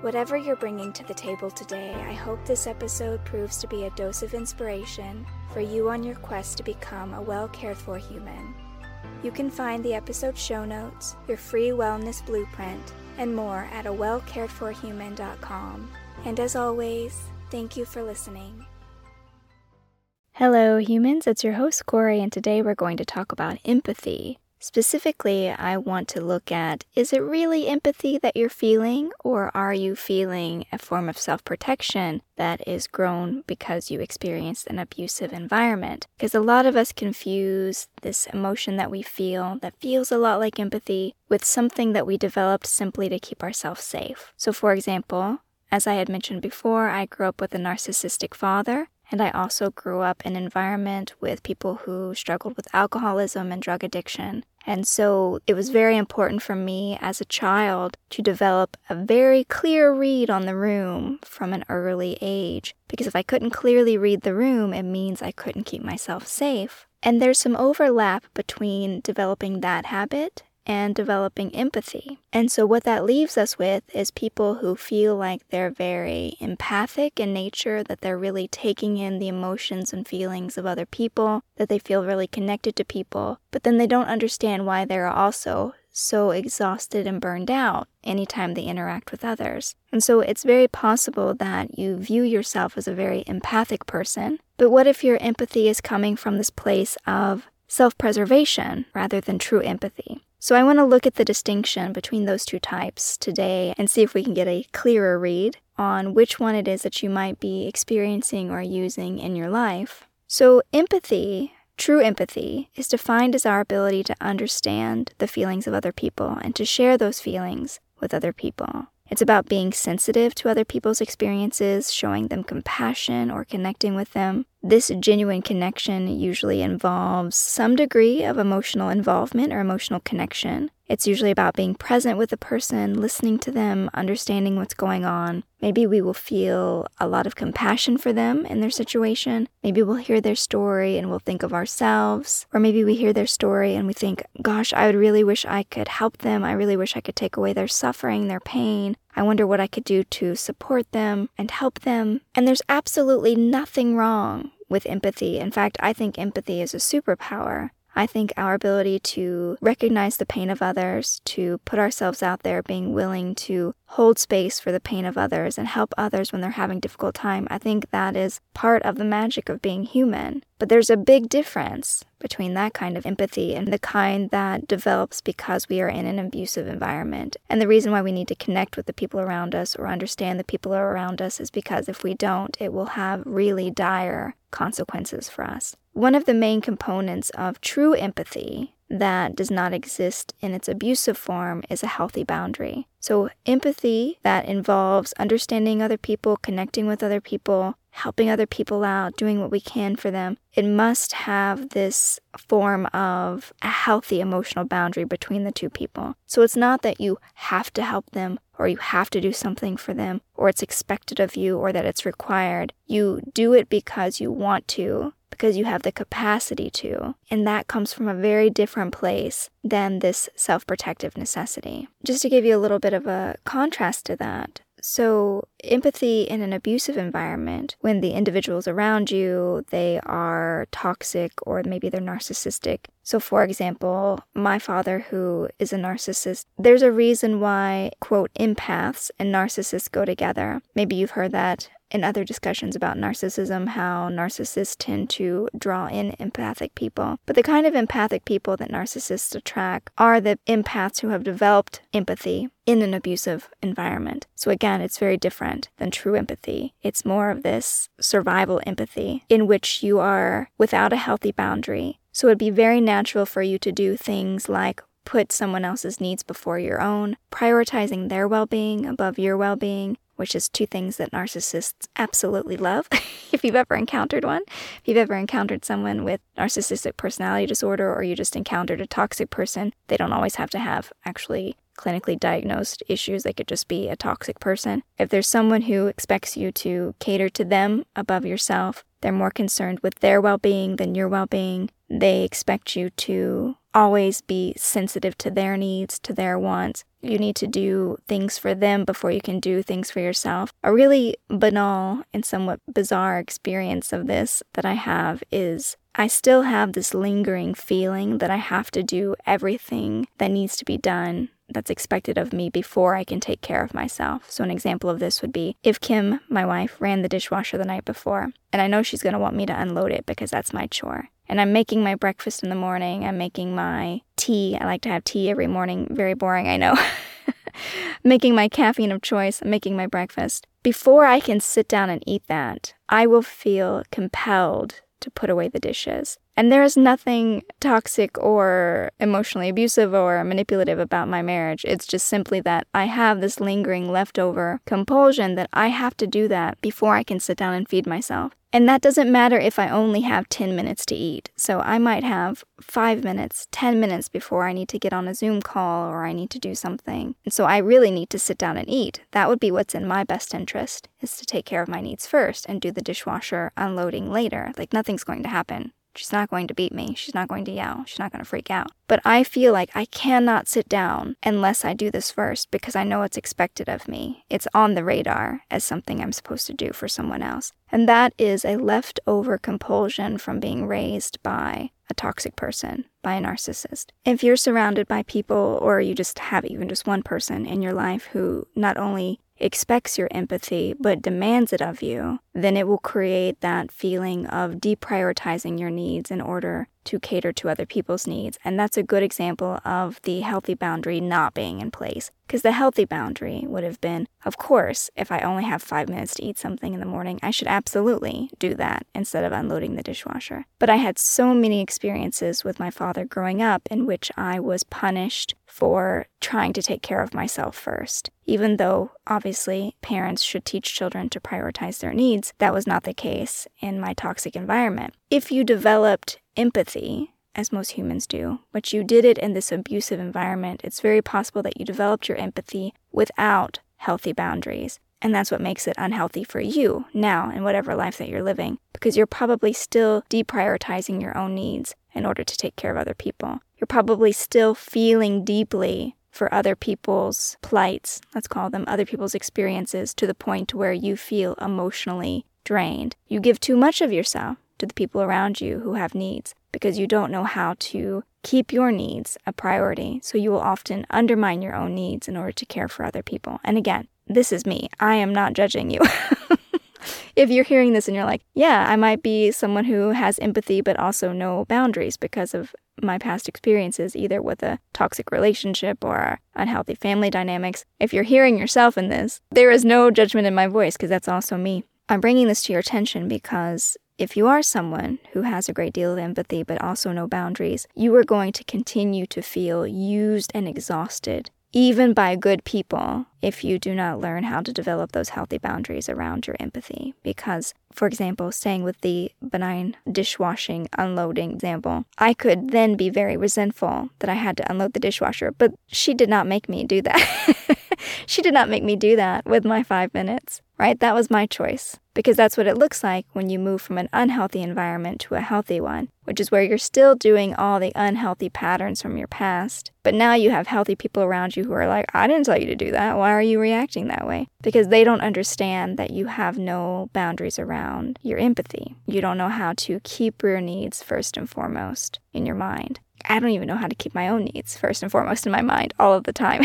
Whatever you're bringing to the table today, I hope this episode proves to be a dose of inspiration for you on your quest to become a well cared for human. You can find the episode show notes, your free wellness blueprint, and more at a wellcaredforhuman.com. And as always, thank you for listening. Hello, humans. It's your host, Kory, and today we're going to talk about empathy. Specifically, I want to look at is it really empathy that you're feeling, or are you feeling a form of self protection that is grown because you experienced an abusive environment? Because a lot of us confuse this emotion that we feel, that feels a lot like empathy, with something that we developed simply to keep ourselves safe. So, for example, as I had mentioned before, I grew up with a narcissistic father, and I also grew up in an environment with people who struggled with alcoholism and drug addiction. And so it was very important for me as a child to develop a very clear read on the room from an early age. Because if I couldn't clearly read the room, it means I couldn't keep myself safe. And there's some overlap between developing that habit and developing empathy. And so, what that leaves us with is people who feel like they're very empathic in nature, that they're really taking in the emotions and feelings of other people, that they feel really connected to people, but then they don't understand why they're also so exhausted and burned out anytime they interact with others. And so it's very possible that you view yourself as a very empathic person. But what if your empathy is coming from this place of self preservation rather than true empathy? So I want to look at the distinction between those two types today and see if we can get a clearer read on which one it is that you might be experiencing or using in your life. So, empathy, true empathy, is defined as our ability to understand the feelings of other people and to share those feelings with other people. It's about being sensitive to other people's experiences, showing them compassion or connecting with them. This genuine connection usually involves some degree of emotional involvement or emotional connection. It's usually about being present with a person, listening to them, understanding what's going on. Maybe we will feel a lot of compassion for them in their situation. Maybe we'll hear their story and we'll think of ourselves. Or maybe we hear their story and we think, gosh, I would really wish I could help them. I really wish I could take away their suffering, their pain. I wonder what I could do to support them and help them. And there's absolutely nothing wrong with empathy. In fact, I think empathy is a superpower. I think our ability to recognize the pain of others, to put ourselves out there, being willing to hold space for the pain of others and help others when they're having difficult time, I think that is part of the magic of being human. But there's a big difference between that kind of empathy and the kind that develops because we are in an abusive environment. And the reason why we need to connect with the people around us or understand the people around us is because if we don't, it will have really dire consequences for us. One of the main components of true empathy that does not exist in its abusive form is a healthy boundary. So, empathy that involves understanding other people, connecting with other people, helping other people out, doing what we can for them, it must have this form of a healthy emotional boundary between the two people. So, it's not that you have to help them or you have to do something for them or it's expected of you or that it's required. You do it because you want to because you have the capacity to. And that comes from a very different place than this self protective necessity. Just to give you a little bit of a contrast to that, so, empathy in an abusive environment, when the individuals around you, they are toxic or maybe they're narcissistic. So, for example, my father, who is a narcissist, there's a reason why, quote, empaths and narcissists go together. Maybe you've heard that in other discussions about narcissism, how narcissists tend to draw in empathic people. But the kind of empathic people that narcissists attract are the empaths who have developed empathy in an abusive environment. So again, it's very different than true empathy. It's more of this survival empathy in which you are without a healthy boundary. So it'd be very natural for you to do things like put someone else's needs before your own, prioritizing their well being above your well being, which is two things that narcissists absolutely love. if you've ever encountered one, if you've ever encountered someone with narcissistic personality disorder or you just encountered a toxic person, they don't always have to have actually clinically diagnosed issues. They could just be a toxic person. If there's someone who expects you to cater to them above yourself, they're more concerned with their well being than your well being. They expect you to always be sensitive to their needs, to their wants. You need to do things for them before you can do things for yourself. A really banal and somewhat bizarre experience of this that I have is I still have this lingering feeling that I have to do everything that needs to be done that's expected of me before I can take care of myself. So, an example of this would be if Kim, my wife, ran the dishwasher the night before, and I know she's going to want me to unload it because that's my chore. And I'm making my breakfast in the morning, I'm making my tea. I like to have tea every morning. Very boring, I know. making my caffeine of choice, I'm making my breakfast. Before I can sit down and eat that, I will feel compelled to put away the dishes. And there is nothing toxic or emotionally abusive or manipulative about my marriage. It's just simply that I have this lingering leftover compulsion that I have to do that before I can sit down and feed myself. And that doesn't matter if I only have 10 minutes to eat. So I might have 5 minutes, 10 minutes before I need to get on a Zoom call or I need to do something. And so I really need to sit down and eat. That would be what's in my best interest, is to take care of my needs first and do the dishwasher unloading later. Like nothing's going to happen She's not going to beat me. She's not going to yell. She's not going to freak out. But I feel like I cannot sit down unless I do this first because I know it's expected of me. It's on the radar as something I'm supposed to do for someone else. And that is a leftover compulsion from being raised by a toxic person, by a narcissist. If you're surrounded by people or you just have even just one person in your life who not only expects your empathy but demands it of you, then it will create that feeling of deprioritizing your needs in order to cater to other people's needs. And that's a good example of the healthy boundary not being in place. Because the healthy boundary would have been, of course, if I only have five minutes to eat something in the morning, I should absolutely do that instead of unloading the dishwasher. But I had so many experiences with my father growing up in which I was punished for trying to take care of myself first. Even though, obviously, parents should teach children to prioritize their needs, that was not the case in my toxic environment. If you developed empathy, as most humans do, but you did it in this abusive environment, it's very possible that you developed your empathy without healthy boundaries. And that's what makes it unhealthy for you now in whatever life that you're living, because you're probably still deprioritizing your own needs in order to take care of other people. You're probably still feeling deeply for other people's plights, let's call them other people's experiences, to the point where you feel emotionally drained. You give too much of yourself to the people around you who have needs because you don't know how to keep your needs a priority. So you will often undermine your own needs in order to care for other people. And again, this is me. I am not judging you. if you're hearing this and you're like, yeah, I might be someone who has empathy but also no boundaries because of my past experiences, either with a toxic relationship or unhealthy family dynamics. If you're hearing yourself in this, there is no judgment in my voice because that's also me. I'm bringing this to your attention because if you are someone who has a great deal of empathy but also no boundaries, you are going to continue to feel used and exhausted, even by good people, if you do not learn how to develop those healthy boundaries around your empathy. Because, for example, staying with the benign dishwashing unloading example, I could then be very resentful that I had to unload the dishwasher, but she did not make me do that. she did not make me do that with my five minutes, right? That was my choice because that's what it looks like when you move from an unhealthy environment to a healthy one, which is where you're still doing all the unhealthy patterns from your past. But now you have healthy people around you who are like, I didn't tell you to do that. Why are you reacting that way? Because they don't understand that you have no boundaries around your empathy. You don't know how to keep your needs first and foremost in your mind. I don't even know how to keep my own needs first and foremost in my mind all of the time.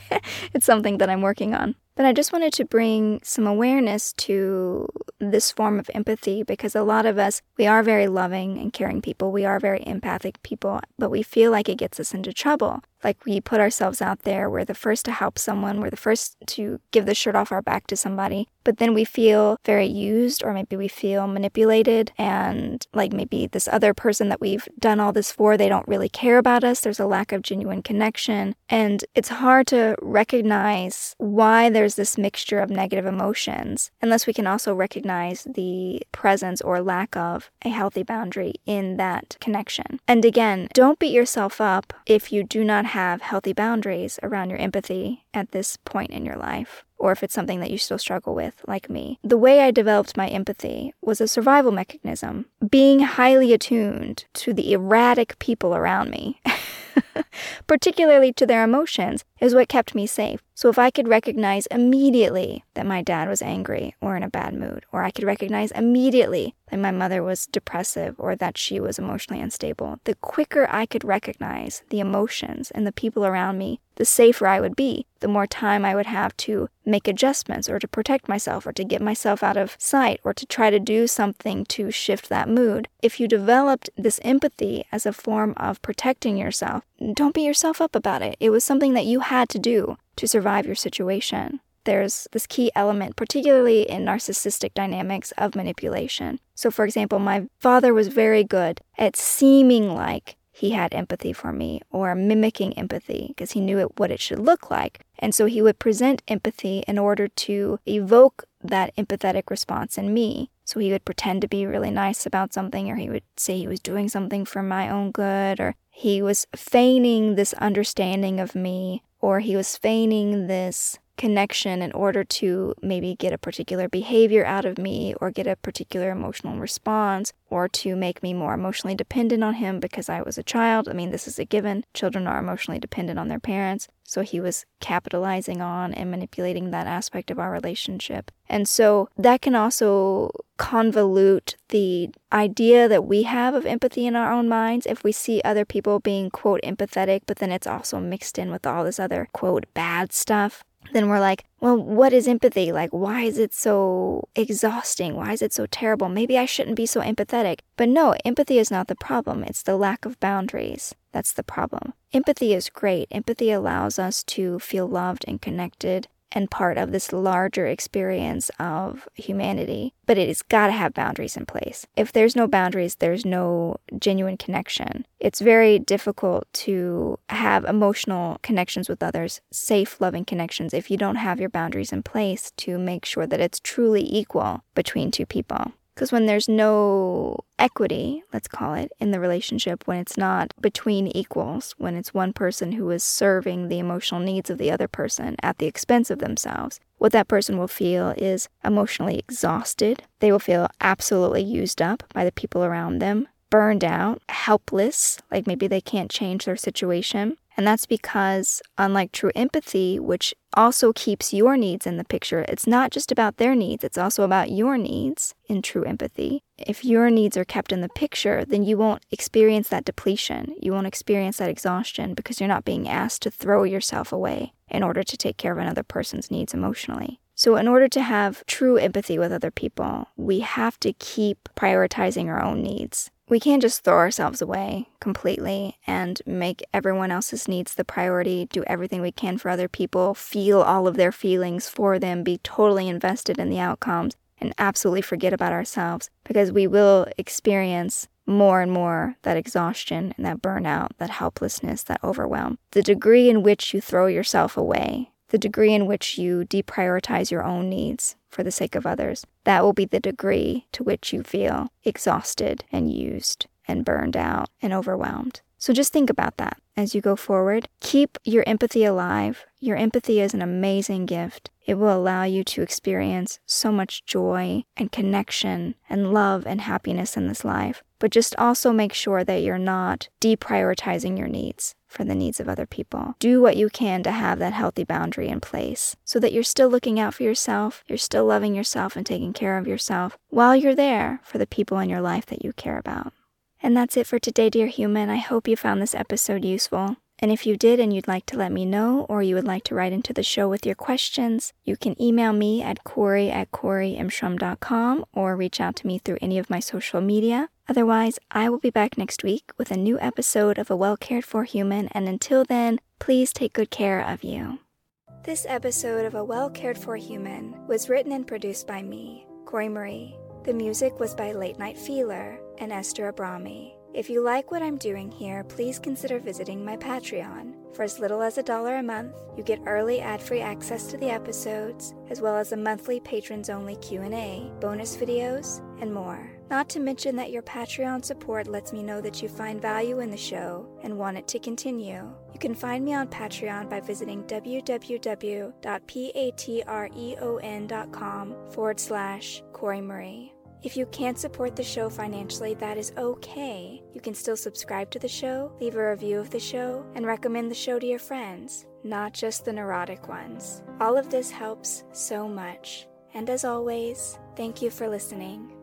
it's something that I'm working on. But I just wanted to bring some awareness to this form of empathy because a lot of us, we are very loving and caring people. We are very empathic people, but we feel like it gets us into trouble. Like we put ourselves out there, we're the first to help someone, we're the first to give the shirt off our back to somebody, but then we feel very used, or maybe we feel manipulated, and like maybe this other person that we've done all this for, they don't really care about us. There's a lack of genuine connection, and it's hard to recognize why there's this mixture of negative emotions unless we can also recognize the presence or lack of a healthy boundary in that connection. And again, don't beat yourself up if you do not have healthy boundaries around your empathy at this point in your life, or if it's something that you still struggle with, like me. The way I developed my empathy was a survival mechanism, being highly attuned to the erratic people around me. particularly to their emotions, is what kept me safe. So if I could recognize immediately that my dad was angry or in a bad mood, or I could recognize immediately that my mother was depressive or that she was emotionally unstable, the quicker I could recognize the emotions and the people around me, the safer I would be, the more time I would have to make adjustments or to protect myself or to get myself out of sight or to try to do something to shift that mood. If you developed this empathy as a form of protecting yourself, don't beat yourself up about it. It was something that you had to do to survive your situation. There's this key element, particularly in narcissistic dynamics of manipulation. So, for example, my father was very good at seeming like he had empathy for me or mimicking empathy because he knew it, what it should look like. And so he would present empathy in order to evoke that empathetic response in me. So he would pretend to be really nice about something, or he would say he was doing something for my own good, or he was feigning this understanding of me, or he was feigning this connection in order to maybe get a particular behavior out of me or get a particular emotional response or to make me more emotionally dependent on him because I was a child. I mean, this is a given. Children are emotionally dependent on their parents. So he was capitalizing on and manipulating that aspect of our relationship. And so that can also convolute the idea that we have of empathy in our own minds if we see other people being, quote, empathetic, but then it's also mixed in with all this other, quote, bad stuff then we're like, well, what is empathy? Like, why is it so exhausting? Why is it so terrible? Maybe I shouldn't be so empathetic. But no, empathy is not the problem. It's the lack of boundaries. That's the problem. Empathy is great. Empathy allows us to feel loved and connected and part of this larger experience of humanity, but it has got to have boundaries in place. If there's no boundaries, there's no genuine connection. It's very difficult to have emotional connections with others, safe, loving connections, if you don't have your boundaries in place to make sure that it's truly equal between two people. Because when there's no equity, let's call it, in the relationship, when it's not between equals, when it's one person who is serving the emotional needs of the other person at the expense of themselves, what that person will feel is emotionally exhausted. They will feel absolutely used up by the people around them, burned out, helpless, like maybe they can't change their situation. And that's because, unlike true empathy, which also keeps your needs in the picture, it's not just about their needs, it's also about your needs in true empathy. If your needs are kept in the picture, then you won't experience that depletion. You won't experience that exhaustion because you're not being asked to throw yourself away in order to take care of another person's needs emotionally. So, in order to have true empathy with other people, we have to keep prioritizing our own needs we can't just throw ourselves away completely and make everyone else's needs the priority, do everything we can for other people, feel all of their feelings for them, be totally invested in the outcomes, and absolutely forget about ourselves because we will experience more and more that exhaustion and that burnout, that helplessness, that overwhelm. The degree in which you throw yourself away the degree in which you deprioritize your own needs for the sake of others, that will be the degree to which you feel exhausted and used and burned out and overwhelmed. So just think about that as you go forward. Keep your empathy alive. Your empathy is an amazing gift. It will allow you to experience so much joy and connection and love and happiness in this life. But just also make sure that you're not deprioritizing your needs for the needs of other people. Do what you can to have that healthy boundary in place so that you're still looking out for yourself, you're still loving yourself and taking care of yourself while you're there for the people in your life that you care about. And that's it for today, dear human. I hope you found this episode useful. And if you did and you'd like to let me know, or you would like to write into the show with your questions, you can email me at Kory at KoryMShrum.com or reach out to me through any of my social media. Otherwise, I will be back next week with a new episode of A Well Cared For Human, and until then, please take good care of you. This episode of A Well Cared For Human was written and produced by me, Kory Marie. The music was by Late Night Feeler and Esther Abrami. If you like what I'm doing here, please consider visiting my Patreon. For as little as a dollar a month, you get early ad-free access to the episodes, as well as a monthly patrons-only Q&A, bonus videos, and more. Not to mention that your Patreon support lets me know that you find value in the show and want it to continue. You can find me on Patreon by visiting www.patreon.com forward slash Kory Marie. If you can't support the show financially, that is okay. You can still subscribe to the show, leave a review of the show, and recommend the show to your friends, not just the neurotic ones. All of this helps so much. And as always, thank you for listening.